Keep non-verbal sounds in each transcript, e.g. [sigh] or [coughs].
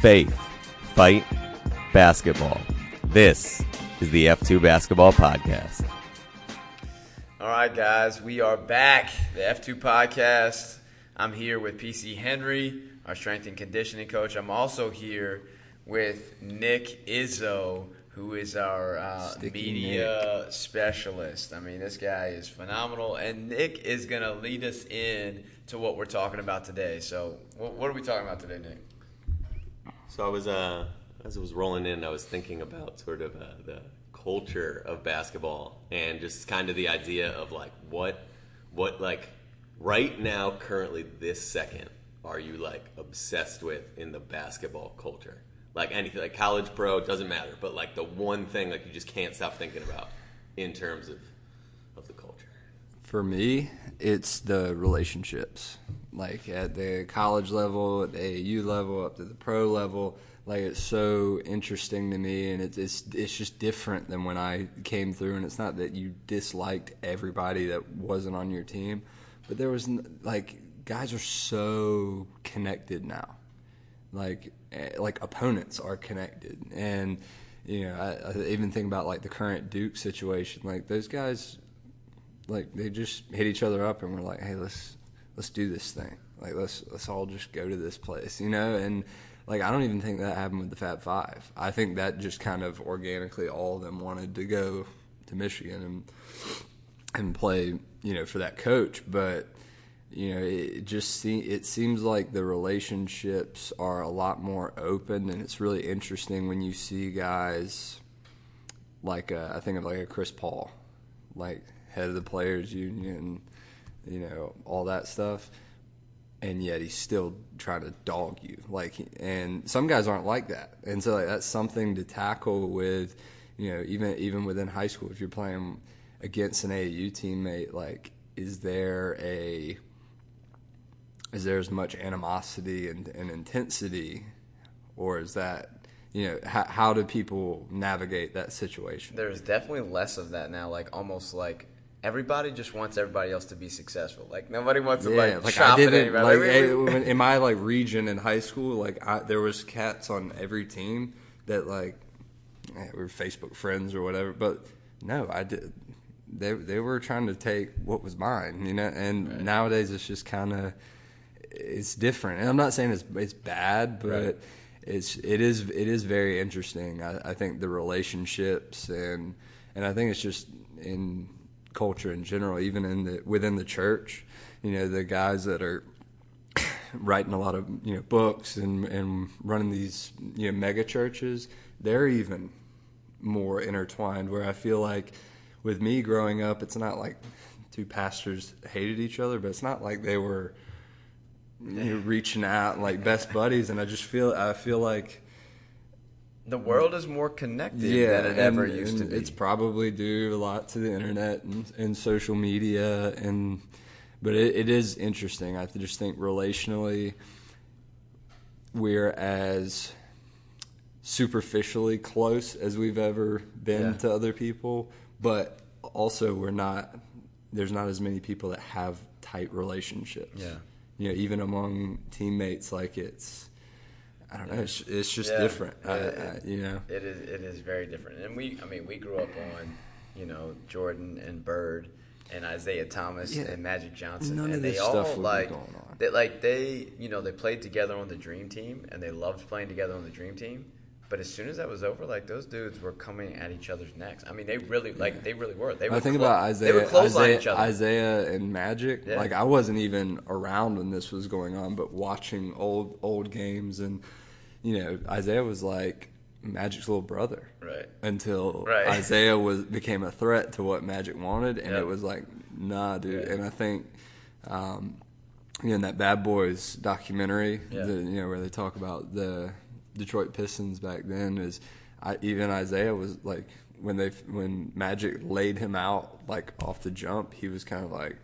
faith, fight, basketball. This is the F2 Basketball Podcast. All right, guys, we are back. The F2 podcast. I'm here with PC Henry, our strength and conditioning coach. I'm also here with Nick Izzo, who is our uh, Sticky media specialist. I mean, this guy is phenomenal, and Nick is going to lead us in to what we're talking about today. So, what, what are we talking about today, Nick? So I was, uh, as I was rolling in, I was thinking about sort of uh, the culture of basketball and just kind of the idea of like what, what like right now, currently this second, are you like obsessed with in the basketball culture? Like anything, like college, pro, doesn't matter. But like the one thing like you just can't stop thinking about in terms of of the culture. For me, it's the relationships. Like at the college level, at the AAU level, up to the pro level. Like it's so interesting to me, and it's it's it's just different than when I came through. And it's not that you disliked everybody that wasn't on your team, but there was like guys are so connected now. Like eh, like opponents are connected, and you know I, I even think about like the current Duke situation. Like those guys like they just hit each other up and we're like, hey, let's let's do this thing. Like let's let's all just go to this place, you know. And like I don't even think that happened with the Fab Five. I think that just kind of organically all of them wanted to go to Michigan and and play, you know, for that coach. But you know, it just se- it seems like the relationships are a lot more open, and it's really interesting when you see guys like uh, I think of like a Chris Paul, like head of the players union, you know, all that stuff. And yet he's still trying to dog you, like, and some guys aren't like that, and so like that's something to tackle with, you know, even even within high school, if you're playing against an AAU teammate, like, is there a is there as much animosity and, and intensity, or is that you know how, how do people navigate that situation? There's definitely less of that now. Like almost like everybody just wants everybody else to be successful. Like nobody wants to like, like chop I didn't anybody. like Like, we- we- when- in my like region in high school. Like I, there was cats on every team that like eh, we were Facebook friends or whatever. But no, I did. They they were trying to take what was mine, you know. And nowadays it's just kind of it's different. And I'm not saying it's it's bad, but Right. it's it is it is very interesting. I, I think the relationships and and I think it's just in culture in general, even in the within the church. You know, the guys that are [coughs] writing a lot of you know books and and running these you know mega churches, they're even more intertwined. Where I feel like with me growing up, it's not like two pastors hated each other, but it's not like they were you know, reaching out like best buddies. And I just feel I feel like the world is more connected yeah, than it and, ever used to be. It's probably due a lot to the internet and, and social media, and but it, it is interesting. I just think relationally, we're as superficially close as we've ever been Yeah. to other people, but also we're not. There's not as many people that have tight relationships. Yeah. you know, even among teammates, like it's. I don't know. It's, it's just Yeah. different. I, Yeah, I, you know. It is. It is very different. And we, I mean, we grew up on, you know, Jordan and Bird and Isiah Thomas Yeah. and Magic Johnson, None and of they this all stuff like, going on. they like they, you know, they played together on the Dream Team, and they loved playing together on the Dream Team. But as soon as that was over, like those dudes were coming at each other's necks. I mean, they really, like, they really were. They were. I think clo- about They Isiah, would clothesline Isiah, each other. Isiah and Magic. Yeah. Like I wasn't even around when this was going on, but watching old old games and you know Isiah was like Magic's little brother, Right. Until Right. [laughs] Isiah was became a threat to what Magic wanted, and Yep. it was like, nah, dude. Yeah. And I think. Um, you know, in that Bad Boys documentary, Yeah. the, you know, where they talk about the Detroit Pistons back then, is I, even Isiah was like when they when Magic laid him out like off the jump, he was kind of like,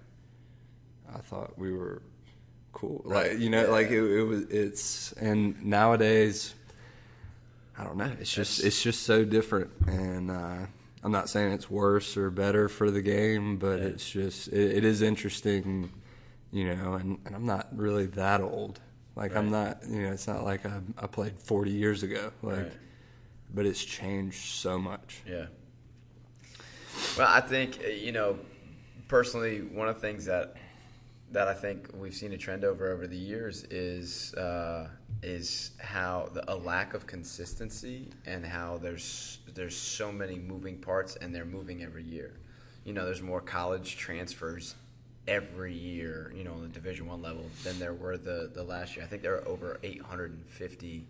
I thought we were cool, Right. like you know, Yeah. like it, it was. It's and nowadays, I don't know. It's just It's- it's just so different, and uh, I'm not saying it's worse or better for the game, but it's just it, it is interesting, you know. And, and I'm not really that old, Like I'm not, you know, it's not like I, I played 40 years ago. Like, Right. but it's changed so much. Yeah. Well, I think uh, you know, personally, one of the things that that I think we've seen a trend over over the years is uh, is how the, a lack of consistency and how there's there's so many moving parts and they're moving every year. You know, there's more college transfers every year. You know, on the Division One level than there were the the last year. I think there were over 850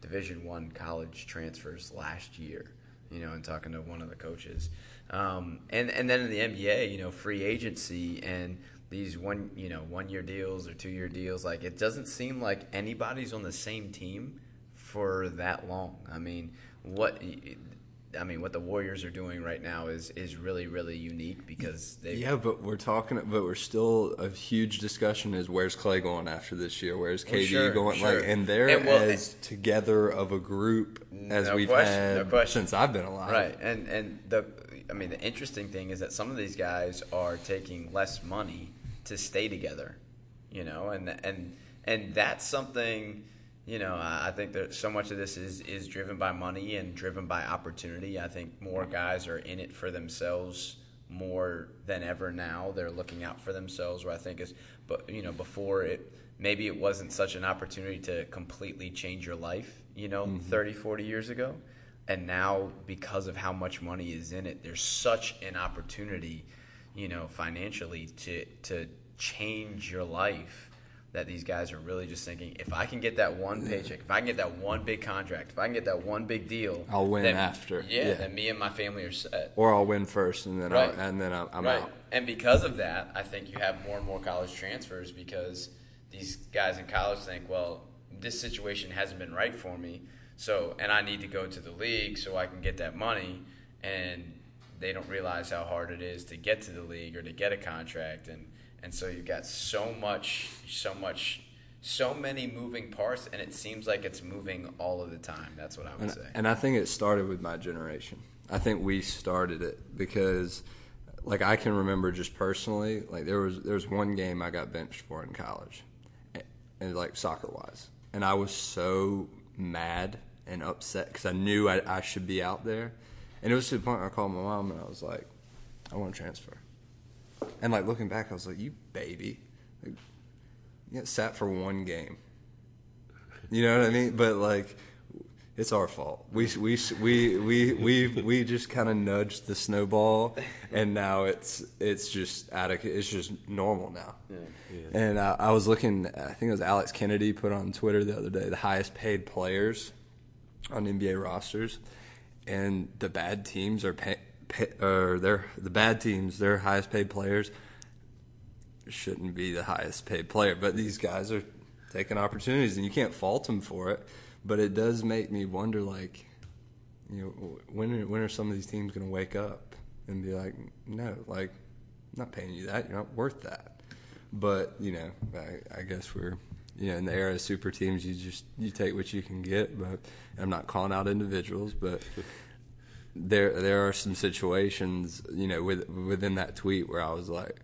Division One college transfers last year. You know, and talking to one of the coaches, um, and and then in the NBA, you know, free agency and these one you know one year deals or two year deals, like it doesn't seem like anybody's on the same team for that long. I mean, what I mean, what the Warriors are doing right now is is really really unique because they Yeah, but we're talking, but we're still a huge discussion is where's Clay going after this year? Where's oh, Well, KD sure, going? sure. Like, and they're And well, as together of a group as No we've question, had question. since I've been alive. Right, and and the I mean the interesting thing is that some of these guys are taking less money to stay together, you know, and and and that's something. You know, I think that so much of this is is driven by money and driven by opportunity. I think more guys are in it for themselves more than ever now. They're looking out for themselves. Where I think is, but you know, before it maybe it wasn't such an opportunity to completely change your life. You know, thirty, forty 30, 40 years ago and now because of how much money is in it there's such an opportunity you know financially to to change your life that these guys are really just thinking if i can get that one paycheck if i can get that one big contract if i can get that one big deal I'll win then- after. yeah, Yeah. then me and my family are set Or I'll win first, and then Right. I'll, and then I'm, I'm right. out. And because of that, I think you have more and more college transfers because these guys in college think, well, this situation hasn't been right for me, so and I need to go to the league so I can get that money, and they don't realize how hard it is to get to the league or to get a contract, and and so you've got so much, so much. So many moving parts, and it seems like it's moving all of the time. That's what I would And, say. and I think it started with my generation. I think we started it because, like, I can remember just personally, like there was there was one game I got benched for in college, and, and like soccer wise, and I was so mad and upset because I knew I, I should be out there, and it was to the point where I called my mom and I was like, I want to transfer, and like looking back, I was like, you baby, like, you got sat for one game. You know what I mean? But like, it's our fault. We we we we we we just kind of nudged the snowball, and now it's it's just out of it's just normal now. And uh, I was looking. I think it was Alex Kennedy put on Twitter the other day the highest paid players on NBA rosters, and the bad teams are pay, pay or they're the bad teams. Their highest paid players shouldn't be the highest paid player, but these guys are taking opportunities, and you can't fault them for it. But it does make me wonder, like, you know, when are, when are some of these teams going to wake up and be like, no, like, I'm not paying you that. You're not worth that. But you know, I, I guess we're you know in the era of super teams, you just you take what you can get. But I'm not calling out individuals, but there there are some situations you know with, within that tweet where I was like,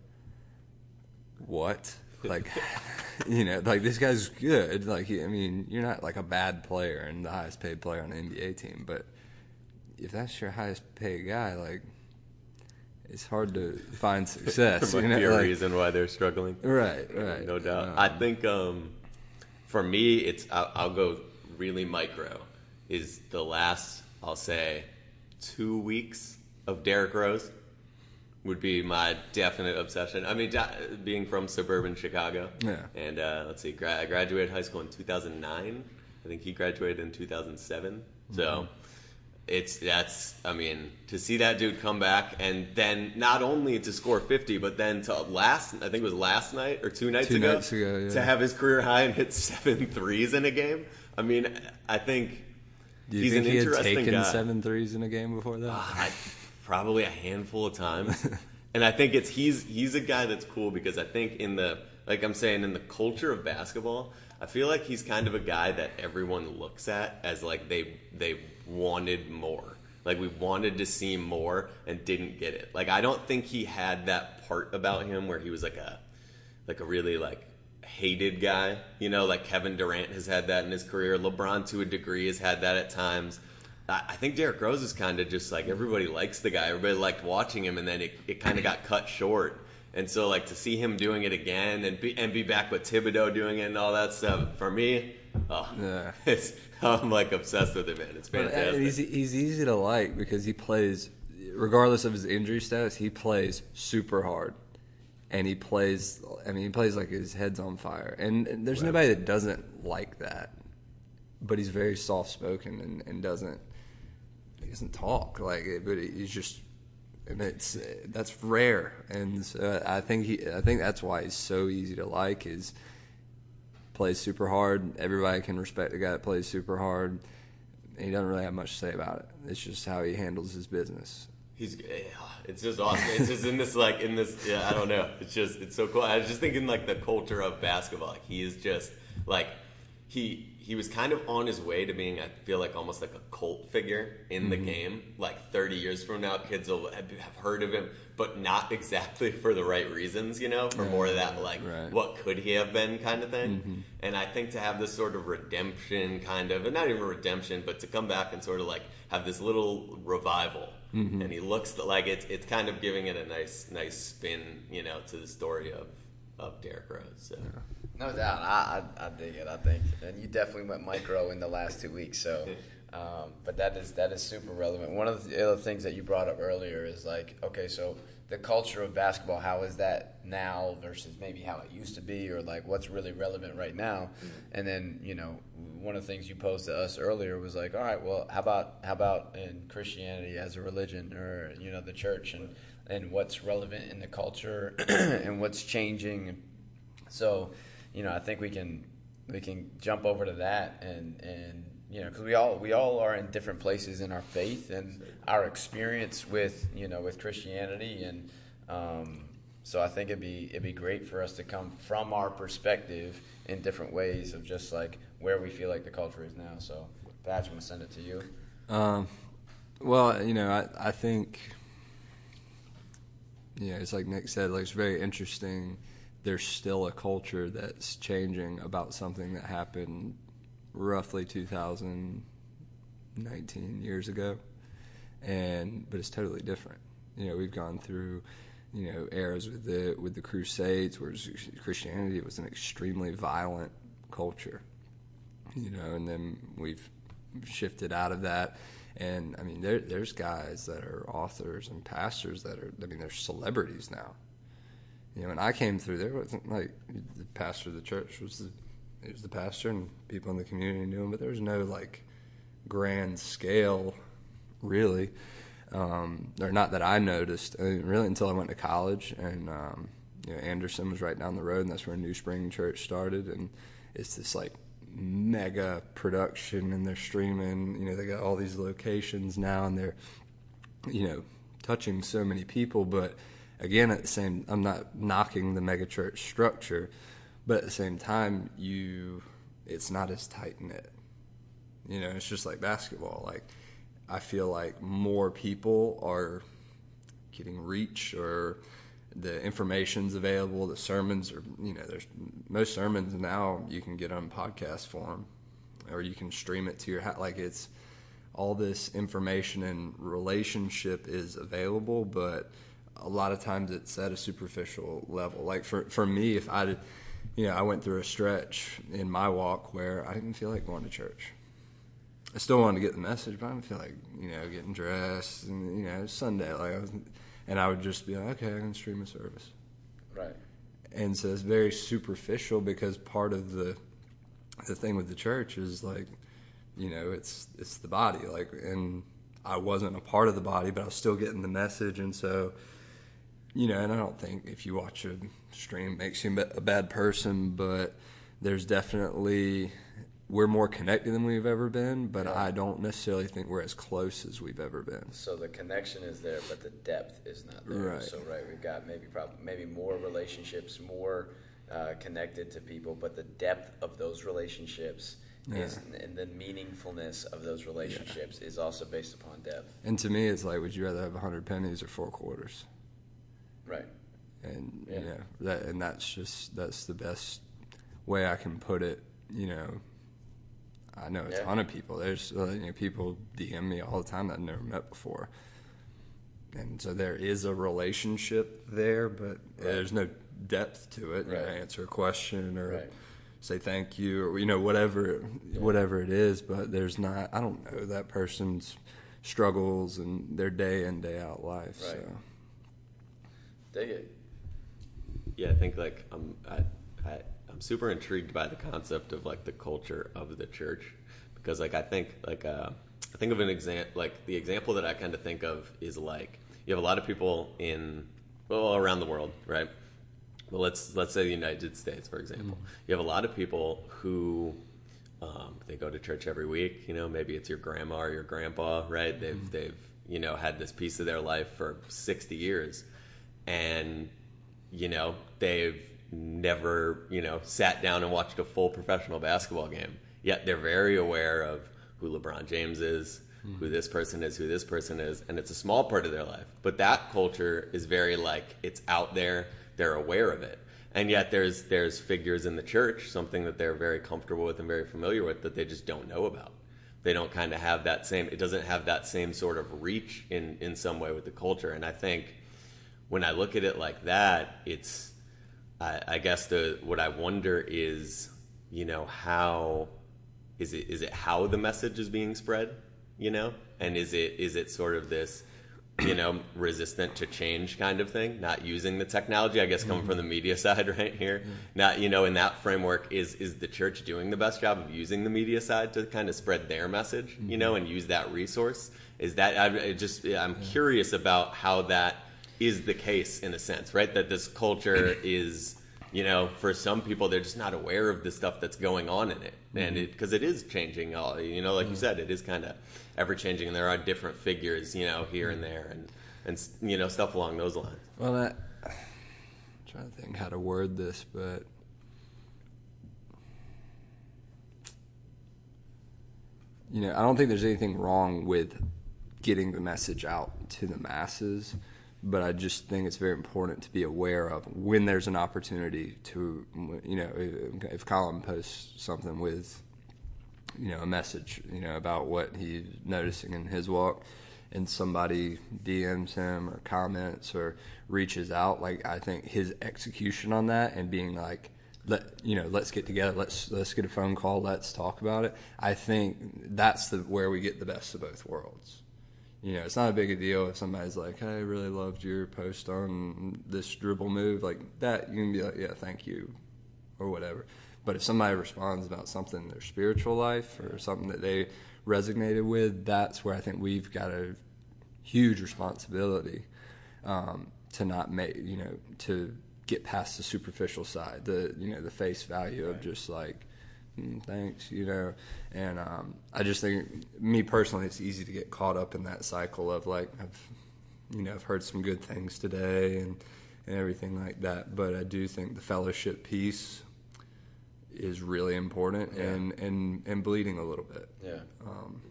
what? Like, [laughs] you know, like this guy's good. Like, I mean, you're not like a bad player and the highest paid player on the NBA team, but if that's your highest paid guy, like, it's hard to find [laughs] success. There you might know, be a like- reason why they're struggling. Right, right. No doubt. Um, I think um, for me, it's I'll, I'll go really micro. Is the last I'll say two weeks of Derrick Rose would be my definite obsession. I mean, da- being from suburban Chicago, Yeah. And uh, let's see, gra- I graduated high school in 2009. I think he graduated in 2007. So Mm-hmm. it's that's I mean to see that dude come back and then not only to score 50 but then to last I think it was last night or two nights Two ago, nights ago, yeah. to have his career high and hit seven threes in a game. I mean I think Do you he's think an he had interesting taken guy. seven threes in a game before that? Ah, I, [laughs] probably a handful of times. [laughs] and I think it's he's he's a guy that's cool because I think in the like I'm saying in the culture of basketball, I feel like he's kind of a guy that everyone looks at as like they they wanted more. Like we wanted to see more and didn't get it. Like I don't think he had that part about him where he was like a like a really like hated guy. You know, like Kevin Durant has had that in his career. LeBron, to a degree, has had that at times. I think Derrick Rose is kind of just like everybody likes the guy. Everybody liked watching him, and then it, it kind of got cut short. And so, like to see him doing it again and be and be back with Thibodeau doing it and all that stuff for me, oh, Yeah. [laughs] it's I'm like obsessed with it, man. It's But, uh, fantastic. He's, he's easy to like because he plays, regardless of his injury status, he plays super hard. And he plays, I mean, he plays like his head's on fire. And, and there's nobody that doesn't like that. But he's very soft spoken and, and doesn't, he doesn't talk like it, but he's just, and it's, that's rare. And so I think he, I think that's why he's so easy to like is, plays super hard. Everybody can respect a guy that plays super hard. He doesn't really have much to say about it. It's just how he handles his business. He's yeah, it's just awesome. It's just in this like in this yeah I don't know. It's just it's so cool. I was just thinking like the culture of basketball. Like he is just like he he was kind of on his way to being I feel like almost like a cult figure in the mm-hmm. game. Like 30 years from now, kids will have have heard of him, but not exactly [laughs] for the right reasons. You know, for more of that like Right. what could he have been kind of thing. Mm-hmm. And I think to have this sort of redemption kind of, and not even redemption, but to come back and sort of like have this little revival. And he looks like it's it's kind of giving it a nice nice spin, you know, to the story of of Derrick Rose. So. No doubt, I, I I dig it. I think, and you definitely went micro in the last two weeks. So, [laughs] um, but that is that is super relevant. One of the other things that you brought up earlier is like, okay, so the culture of basketball, how is that now versus maybe how it used to be, or like what's really relevant right now? Mm-hmm. And then you know, one of the things you posed to us earlier was like, all right, well, how about how about in Christianity as a religion, or you know, the church, and and what's relevant in the culture, [clears throat] and what's changing. So, you know, I think we can we can jump over to that and and you know because we all we all are in different places in our faith and our experience with you know with Christianity and um, so I think it'd be it'd be great for us to come from our perspective in different ways of just like where we feel like the culture is now. So, Patch, I'm gonna send it to you. Um, well, you know, I, I think, yeah, it's like Nick said, like it's very interesting. There's still a culture that's changing about something that happened roughly 2019 years ago, and but it's totally different. You know, we've gone through, you know, eras with the with the Crusades, where Christianity was an extremely violent culture you know, and then we've shifted out of that. And I mean, there, there's guys that are authors and pastors that are, I mean, they're celebrities now. You know, when I came through, there wasn't like the pastor of the church was the, he was the pastor, and people in the community knew him, but there was no like grand scale, really. Um, or not that I noticed, I mean, really, until I went to college, and um, you know, Anderson was right down the road, and that's where NewSpring Church started, and it's this like mega production and they're streaming you know they got all these locations now and they're you know touching so many people but again at the same i'm not knocking the mega church structure but at the same time you it's not as tight knit you know it's just like basketball like i feel like more people are getting reach or the information's available. The sermons are, you know, there's most sermons now you can get on podcast form, or you can stream it to your house. Like it's all this information and relationship is available, but a lot of times it's at a superficial level. Like for for me, if I you know, I went through a stretch in my walk where I didn't feel like going to church. I still wanted to get the message, but I didn't feel like you know getting dressed and you know it was Sunday. Like I was, and I would just be like, okay, I can stream a service. Right. And so it's very superficial because part of the the thing with the church is like, you know, it's it's the body. Like, and I wasn't a part of the body, but I was still getting the message, and so. You know, and I don't think if you watch a stream makes you a bad person, but there's definitely we're more connected than we've ever been, but Yeah. I don't necessarily think we're as close as we've ever been. So the connection is there, but the depth is not there. Right. So right, we've got maybe prob- maybe more relationships, more uh, connected to people, but the depth of those relationships is, and the meaningfulness of those relationships is also based upon depth. And to me, it's like, would you rather have 100 pennies or four quarters? Right. And Yeah. you know that and that's just that's the best way I can put it, you know, I know a Yeah. ton of people. There's uh, you know, people DM me all the time that I've never met before, and so there is a relationship there, but there's no depth to it. You know, answer a question or Right. say thank you or you know whatever whatever it is, but there's not. I don't know that person's struggles and their day in day out life. Right. So Dig it. Yeah, I think like I'm I, I I'm super intrigued by the concept of like the culture of the church because like I think like uh, I think of an example like the example that I kind of think of is like you have a lot of people in well around the world, right? Well, let's let's say the United States, for example. You have a lot of people who um, they go to church every week. You know, maybe it's your grandma or your grandpa, right? They've they've you know had this piece of their life for sixty years, and you know they've never you know sat down and watched a full professional basketball game. Yet they're very aware of who LeBron James is, hmm. who this person is, who this person is, and it's a small part of their life. But that culture is very like it's out there. They're aware of it and yet there's there's figures in the church something that they're very comfortable with and very familiar with that they just don't know about they don't kind of have that same it doesn't have that same sort of reach in in some way with the culture and i think when i look at it like that it's i, I guess the what i wonder is you know how is it is it how the message is being spread you know? And is it is it sort of this you know resistant to change kind of thing? Not using the technology i guess coming from the media [laughs] side right here. Mm-hmm. Not you know in that framework is is the church doing the best job of using the media side to kind of spread their message you know mm-hmm. and use that resource? Is that i I just i'm curious about how that is the case in a sense right? That this culture mm-hmm. is you know for some people they're just not aware of the stuff that's going on in it. Mm-hmm. And it because it is changing all you know like you mm-hmm. said it is kind of ever changing and there are different figures you know here and there and and you know stuff along those lines. Well, that, I'm trying to think how to word this, but you know, I don't think there's anything wrong with getting the message out to the masses, but I just think it's very important to be aware of when there's an opportunity to, you know, if Colin posts something with you know a message you know about what he's noticing in his walk and somebody DMs him or comments or reaches out like I think his execution on that and being like let you know let's get together let's let's get a phone call let's talk about it I think that's the where we get the best of both worlds you know, it's not a big a deal if somebody's like, "Hey, I really loved your post on this dribble move," like that. You can be like, "Yeah, thank you," or whatever. But if somebody responds about something in their spiritual life or something that they resonated with, that's where I think we've got a huge responsibility um, to not make you know to get past the superficial side, the you know the face value of just like mm, thanks, you know. And um, I just think, me personally, it's easy to get caught up in that cycle of like, I've, you know, I've heard some good things today and and everything like that. But I do think the fellowship piece is really important Yeah. and and and bleeding a little bit. Yeah. Um,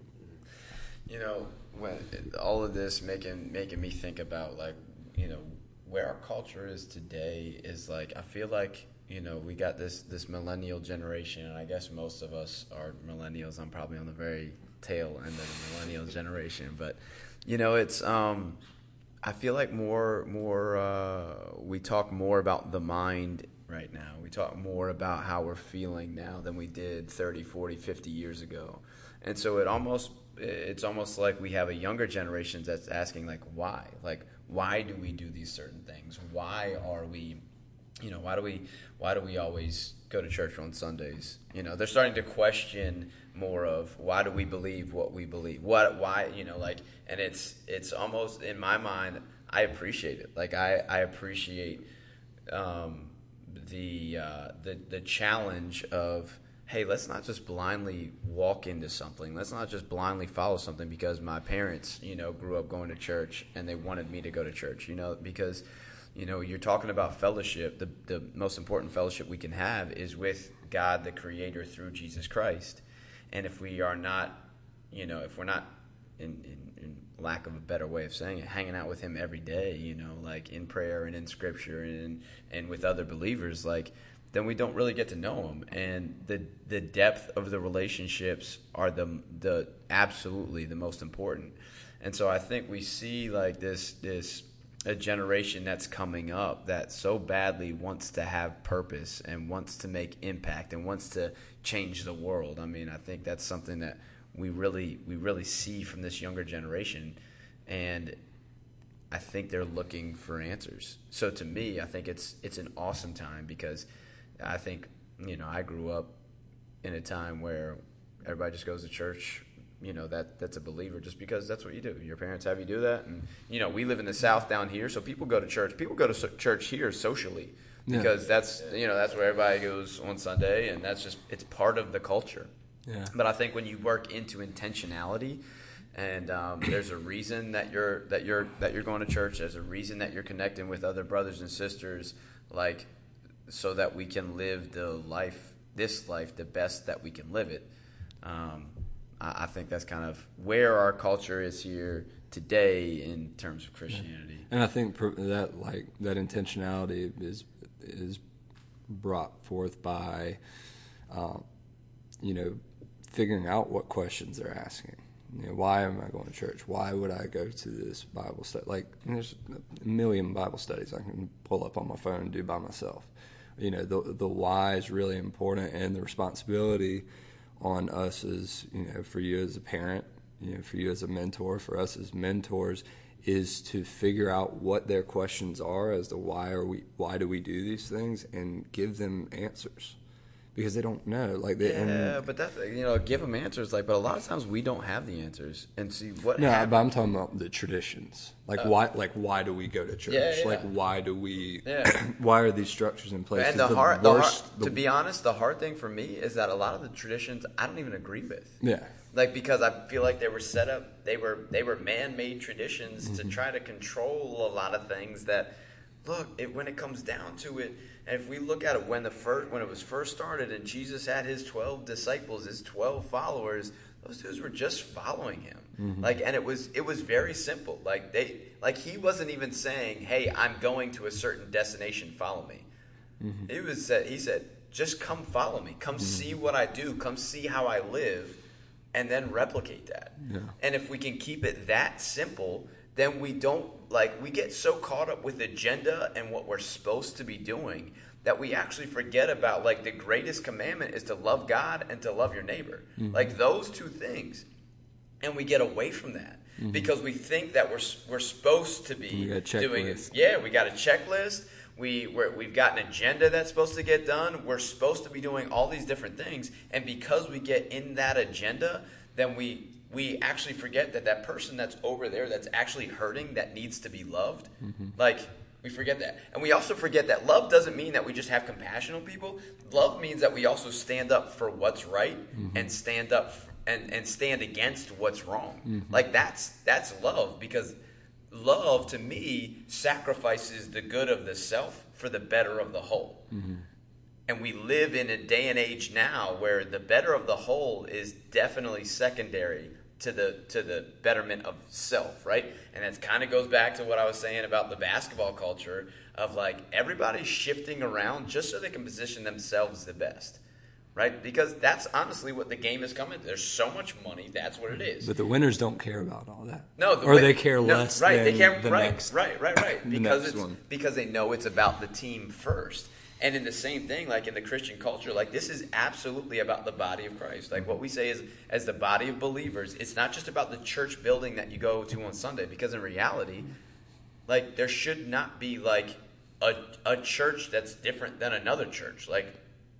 You know, when all of this making making me think about like, you know, where our culture is today is like I feel like, you know, we got this this millennial generation and I guess most of us are millennials. I'm probably on the very tail end of the millennial generation, but you know, it's um I feel like more more uh, we talk more about the mind right now. We talk more about how we're feeling now than we did 30, 40, 50 years ago. And so it almost it's almost like we have a younger generation that's asking like why? Like why do we do these certain things? Why are we you know, why do we why do we always go to church on Sundays? You know, they're starting to question more of why do we believe what we believe? What why, you know, like and it's it's almost in my mind I appreciate it. Like I I appreciate um the uh the the challenge of hey, let's not just blindly walk into something. Let's not just blindly follow something because my parents, you know, grew up going to church and they wanted me to go to church, you know, because you know, you're talking about fellowship. The the most important fellowship we can have is with God the creator through Jesus Christ. And if we are not, you know, if we're not in, in, in lack of a better way of saying it, hanging out with him every day, you know, like in prayer and in scripture and and with other believers, like then we don't really get to know him And the the depth of the relationships are the the absolutely the most important. And so I think we see like this this a generation that's coming up that so badly wants to have purpose and wants to make impact and wants to change the world. I mean, I think that's something that we really we really see from this younger generation and I think they're looking for answers. So to me, I think it's it's an awesome time because I think you know I grew up in a time where everybody just goes to church. You know that that's a believer just because that's what you do. Your parents have you do that, and you know we live in the South down here, so people go to church. People go to so- church here socially because yeah. that's you know that's where everybody goes on Sunday, and that's just it's part of the culture. Yeah. But I think when you work into intentionality and um, there's a reason that you're that you're that you're going to church. There's a reason that you're connecting with other brothers and sisters, like so that we can live the life, this life, the best that we can live it. Um, I, think that's kind of where our culture is here today in terms of Christianity. And I think that like that intentionality is is brought forth by, um, you know, figuring out what questions they're asking you know, why am I going to church? Why would I go to this Bible study? Like, there's a million Bible studies I can pull up on my phone and do by myself. You know, the the why is really important, and the responsibility on us as you know, for you as a parent, you know, for you as a mentor, for us as mentors, is to figure out what their questions are as to why are we, why do we do these things, and give them answers because they don't know. Like they, yeah, and, but that's you know, give them answers. Like, but a lot of times we don't have the answers. And see what. No, happened. but I'm talking about the traditions. Like uh, why? Like why do we go to church? Yeah, yeah. Like why do we? Yeah. [clears throat] why are these structures in place? And the, the hard, worst, the hard, to be honest, the hard thing for me is that a lot of the traditions I don't even agree with. Yeah. Like because I feel like they were set up, they were they were man-made traditions mm-hmm. to try to control a lot of things that. Look, it, when it comes down to it, and if we look at it when the first when it was first started and Jesus had his 12 disciples, his 12 followers, those dudes were just following him. Mm-hmm. Like and it was it was very simple. Like they like he wasn't even saying, "Hey, I'm going to a certain destination, follow me." Mm-hmm. He was said he said, "Just come follow me. Come mm-hmm. see what I do. Come see how I live." And then replicate that. Yeah. And if we can keep it that simple, then we don't like we get so caught up with agenda and what we're supposed to be doing that we actually forget about like the greatest commandment is to love God and to love your neighbor. Mm-hmm. Like those two things. And we get away from that mm-hmm. because we think that we're we're supposed to be doing it. Yeah, we got a checklist. We we have got an agenda that's supposed to get done. We're supposed to be doing all these different things, and because we get in that agenda, then we we actually forget that that person that's over there that's actually hurting that needs to be loved mm-hmm. like we forget that and we also forget that love doesn't mean that we just have compassion on people love means that we also stand up for what's right mm-hmm. and stand up and, and stand against what's wrong mm-hmm. like that's that's love because love to me sacrifices the good of the self for the better of the whole mm-hmm. And we live in a day and age now where the better of the whole is definitely secondary to the to the betterment of self, right? And that kind of goes back to what I was saying about the basketball culture of like everybody's shifting around just so they can position themselves the best. Right? Because that's honestly what the game is coming. There's so much money. That's what it is. But the winners don't care about all that. No, or win- they care no, less. Right? they care. The right. Next, right. Right. Right. [laughs] Because it's one. because they know it's about the team first. And in the same thing, like in the Christian culture, like this is absolutely about the body of Christ. Like what we say is, as the body of believers, it's not just about the church building that you go to on Sunday, because in reality, like there should not be like a, a church that's different than another church. Like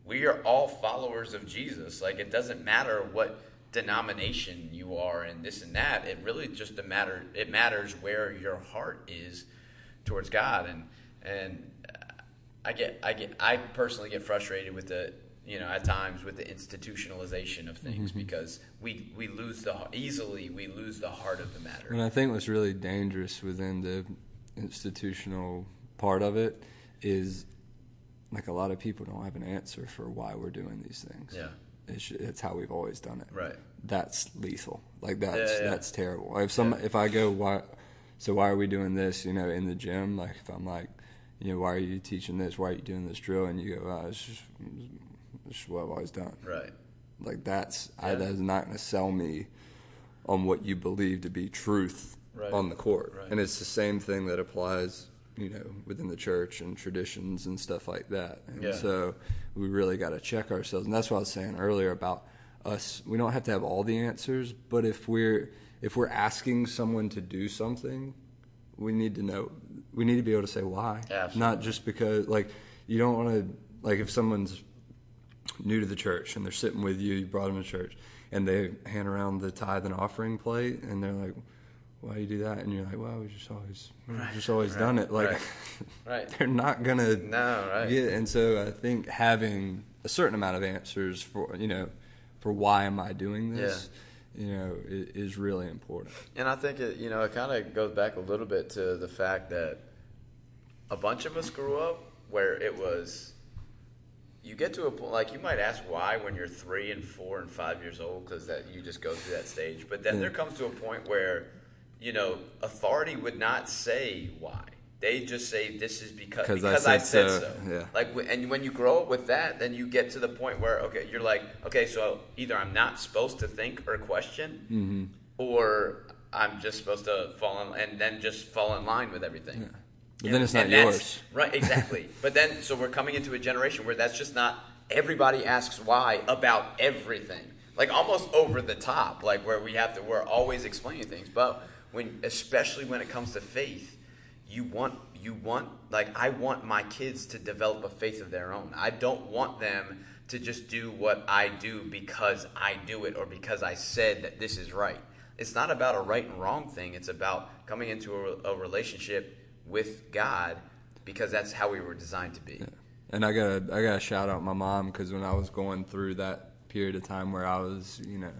we are all followers of Jesus. Like it doesn't matter what denomination you are and this and that. It really just a matter. It matters where your heart is towards God and and I get, I get, I personally get frustrated with the, you know, at times with the institutionalization of things mm-hmm. because we we lose the easily we lose the heart of the matter. And I think what's really dangerous within the institutional part of it is like a lot of people don't have an answer for why we're doing these things. Yeah. It's, it's how we've always done it. Right. That's lethal. Like that's yeah, yeah. that's terrible. If some yeah. if I go why so why are we doing this, you know, in the gym, like if I'm like you know, why are you teaching this? Why are you doing this drill? And you go, oh, it's just, it's just what I've always done. Right. Like that's I, that is not going to sell me on what you believe to be truth Right. on the court. Right. And it's the same thing that applies, you know, within the church and traditions and stuff like that. And Yeah. so we really got to check ourselves. And that's what I was saying earlier about us. We don't have to have all the answers, but if we're if we're asking someone to do something, we need to know. We need to be able to say why, Absolutely. not just because like you don't want to like if someone's new to the church and they're sitting with you, you brought them to church, and they hand around the tithe and offering plate, and they're like, "Why do you do that?" And you're like, "Well, we just always, we've just always done it." Like, right, [laughs] right. they're not gonna No, right. get. And so I think having a certain amount of answers for you know, for why am I doing this, you know, is really important. And I think it, you know, it kind of goes back a little bit to the fact that a bunch of us grew up where it was. You get to a point like you might ask why when you're three and four and five years old because that you just go through that stage. But then Yeah. there comes to a point where, you know, authority would not say why. They just say this is because 'Cause I because I said said so. so. Yeah. Like, and when you grow up with that, then you get to the point where okay, you're like, okay, so either I'm not supposed to think or question, Mm-hmm. or I'm just supposed to fall in, and then just fall in line with everything. But then it's not yours. right? Exactly. [laughs] but then, so we're coming into a generation where that's just not. Everybody asks why about everything, like almost over the top, like where we have to. We're always explaining things, but when, especially when it comes to faith, you want you want like I want my kids to develop a faith of their own. I don't want them to just do what I do because I do it or because I said that this is right. It's not about a right and wrong thing. It's about coming into a, a relationship with God because that's how we were designed to be. And I gotta I gotta shout out my mom because when I was going through that period of time where I was you know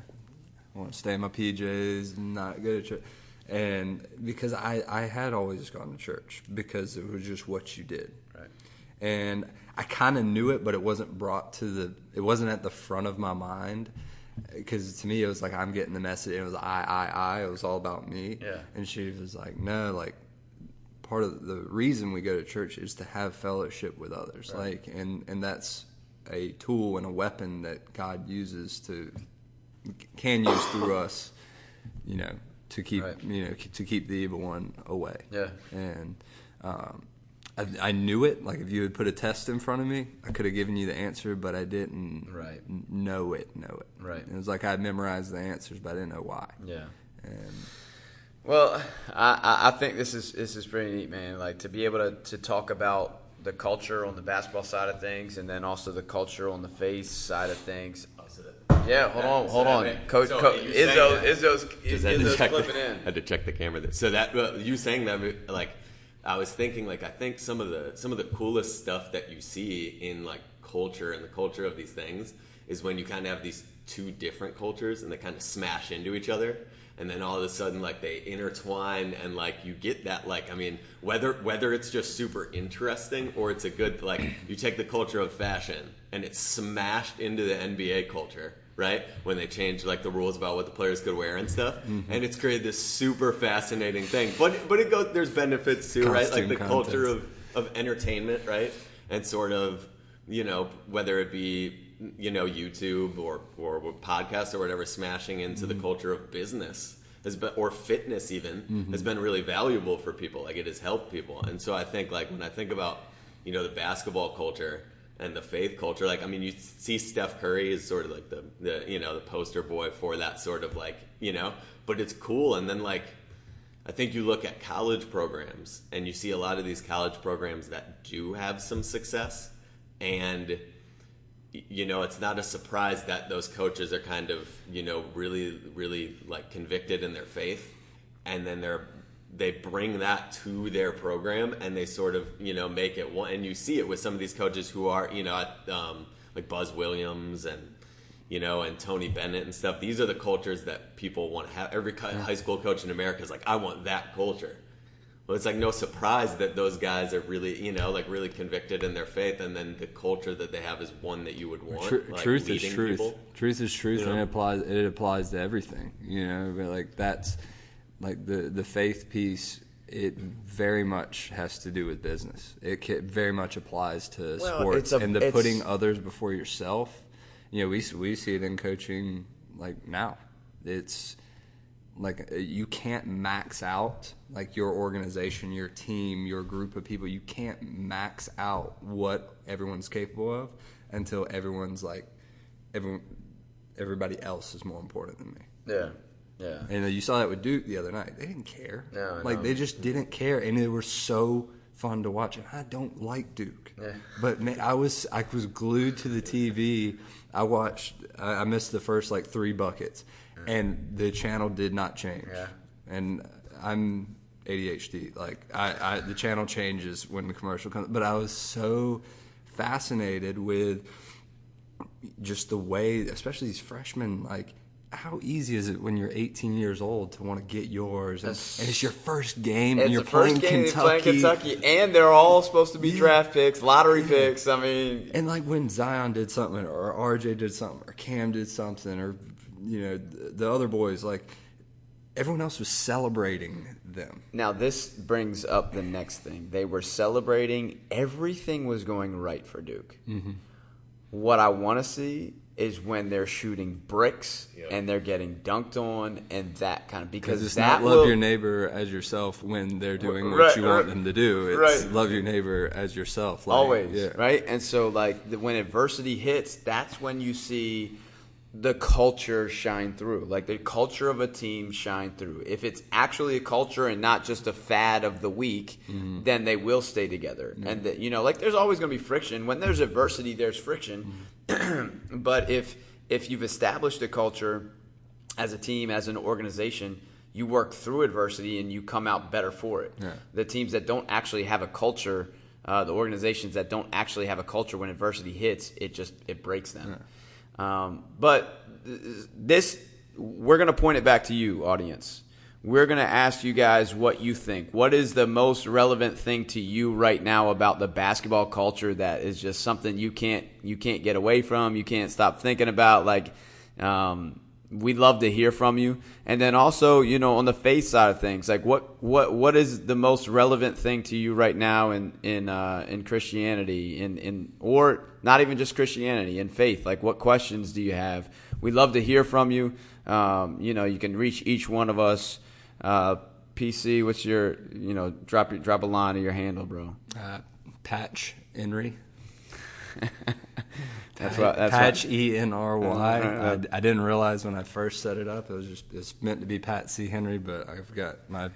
I want to stay in my PJs and not go to church, and because I I had always gone to church because it was just what you did, Right. and I kind of knew it, but it wasn't brought to the it wasn't at the front of my mind. Because to me, it was like I'm getting the message. It was I, I, I. It was all about me. Yeah. And she was like, "No, like part of the reason we go to church is to have fellowship with others like and and that's a tool and a weapon that god uses to can use through us you know to keep Right. you know to keep the evil one away Yeah. and um I, I knew it. Like if you had put a test in front of me, I could have given you the answer, but I didn't Right. know it. Know it. Right. It was like I memorized the answers, but I didn't know why. Yeah. And Well, I, I- I think this is this is pretty neat, man. Like to be able to, to talk about the culture on the basketball side of things, and then also the culture on the face side of things. Yeah, hold on, hold on, Coach. So, Coach Izzo, Izzo's, Just had to Izzo's check the, in. Had to check the camera. There. So that well, you saying that like I was thinking like I think some of the some of the coolest stuff that you see in like culture and the culture of these things is when you kind of have these two different cultures and they kind of smash into each other and then all of a sudden like they intertwine and like you get that like I mean whether whether it's just super interesting or it's a good like you take the culture of fashion and it's smashed into the NBA culture right? When they change like the rules about what the players could wear and stuff, Mm-hmm. and it's created this super fascinating thing. But but it goes there's benefits too, right? Like Costume the culture of of entertainment, right? And sort of you know whether it be you know YouTube or or podcasts or whatever, smashing into Mm-hmm. the culture of business. Has been, or fitness even Mm-hmm. has been really valuable for people. Like it has helped people, and so I think like when I think about you know the basketball culture and the faith culture. Like, I mean, you see Steph Curry is sort of like the, the you know the poster boy for that sort of like you know, but it's cool. And then like, I think you look at college programs and you see a lot of these college programs that do have some success, and you know, it's not a surprise that those coaches are kind of you know really really like convicted in their faith, and then they're they bring that to their program and they sort of you know make it one and you see it with some of these coaches who are you know at, um, like Buzz Williams and you know and Tony Bennett and stuff. These are the cultures that people want to have. Every high school coach in America is like I want that culture well it's like no surprise that those guys are really you know like really convicted in their faith and then the culture that they have is one that you would want Tru- like, truth is leading truth. people. Truth is truth, You and it applies. It applies to everything. You know, but like that's like the the faith piece it very much has to do with business. It ca- very much applies to Well, sports a- and the putting others before yourself. You know, we we see it in coaching like now. It's like uh, you can't max out like your organization, your team, your group of people. You can't max out what everyone's capable of until everyone's like everyone everybody else is more important than me. Yeah, yeah. And uh, you saw that with Duke the other night. They didn't care. No, like they just didn't care, and they were so fun to watch. And I don't like Duke, Yeah. but man, I was I was glued to the TV. I watched. I I missed the first like three buckets, and the channel did not change. Yeah. And I'm ADHD. Like I, I the channel changes when the commercial comes. But I was so fascinated with just the way, especially these freshmen, like how easy is it when you're 18 years old to want to get yours, and, and it's your first game, and you're playing Kentucky. play in Kentucky, and they're all supposed to be draft picks, lottery picks. I mean, And like when Zion did something, or RJ did something, or Cam did something, or you know the, the other boys, like everyone else was celebrating them. now this brings up the next thing. They were celebrating. Everything was going right for Duke. Mm-hmm. What I want to see is when they're shooting bricks Yep. and they're getting dunked on and that kind of because Because it's that not love will, your neighbor as yourself when they're doing what Right, you want them to do. It's right. love your neighbor as yourself. Like, always yeah. right and so like when adversity hits that's when you see the culture shine through like the culture of a team shine through if it's actually a culture and not just a fad of the week Mm-hmm. then they will stay together and that you know like there's always going to be friction when there's adversity there's friction Mm-hmm. [clears throat] but if if you've established a culture as a team as an organization you work through adversity and you come out better for it Yeah. the teams that don't actually have a culture, uh, the organizations that don't actually have a culture when adversity hits, it just it breaks them. Um, but this, we're going to point it back to you, audience. We're going to ask you guys what you think. What is the most relevant thing to you right now about the basketball culture that is just something you can't you can't get away from, you can't stop thinking about? Like, um, we'd love to hear from you. And then also, you know, on the faith side of things, like what what what is the most relevant thing to you right now in in uh, in Christianity, in in or not even just Christianity, in faith? Like, what questions do you have? We'd love to hear from you. Um, you know, you can reach each one of us. Uh, PC, what's your you know drop your drop a line of your handle, bro. Uh, Patch Henry. [laughs] That's what that's Patch what, E N R Y. I I didn't realize when I first set it up it was just it's meant to be Pat C Henry, but I forgot my.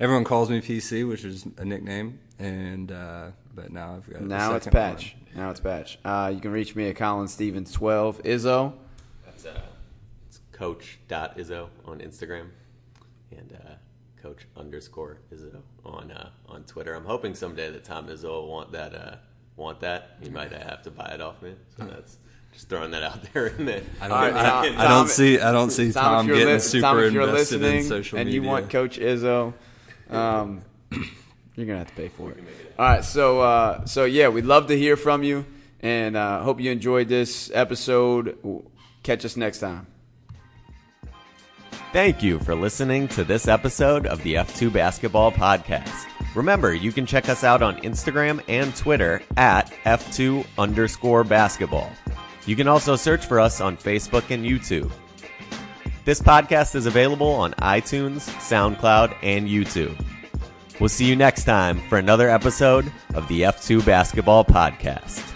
Everyone calls me PC, which is a nickname, and uh, but now I've got now it's second patch. Now it's patch. Uh, you can reach me at Colin Stevens twelve. Izzo. That's uh, it's coach.izzo on Instagram and uh, coach underscore Izzo on uh, on Twitter. I'm hoping someday that Tom Izzo will want that uh, want that. He might have to buy it off me. So that's just throwing that out there. In the, I don't, right, Tom- I Tom- don't see I don't see Tom, Tom, getting lis- super Tom, if you're invested listening in social and media. you want Coach Izzo, um, [coughs] you're gonna have to pay for it. All right, so uh, so yeah, we'd love to hear from you, and uh, hope you enjoyed this episode. Catch us next time. Thank you for listening to this episode of the F2 Basketball Podcast. Remember, you can check us out on Instagram and Twitter at F2 underscore basketball. You can also search for us on Facebook and YouTube. This podcast is available on iTunes, SoundCloud, and YouTube. We'll see you next time for another episode of the F2 Basketball Podcast.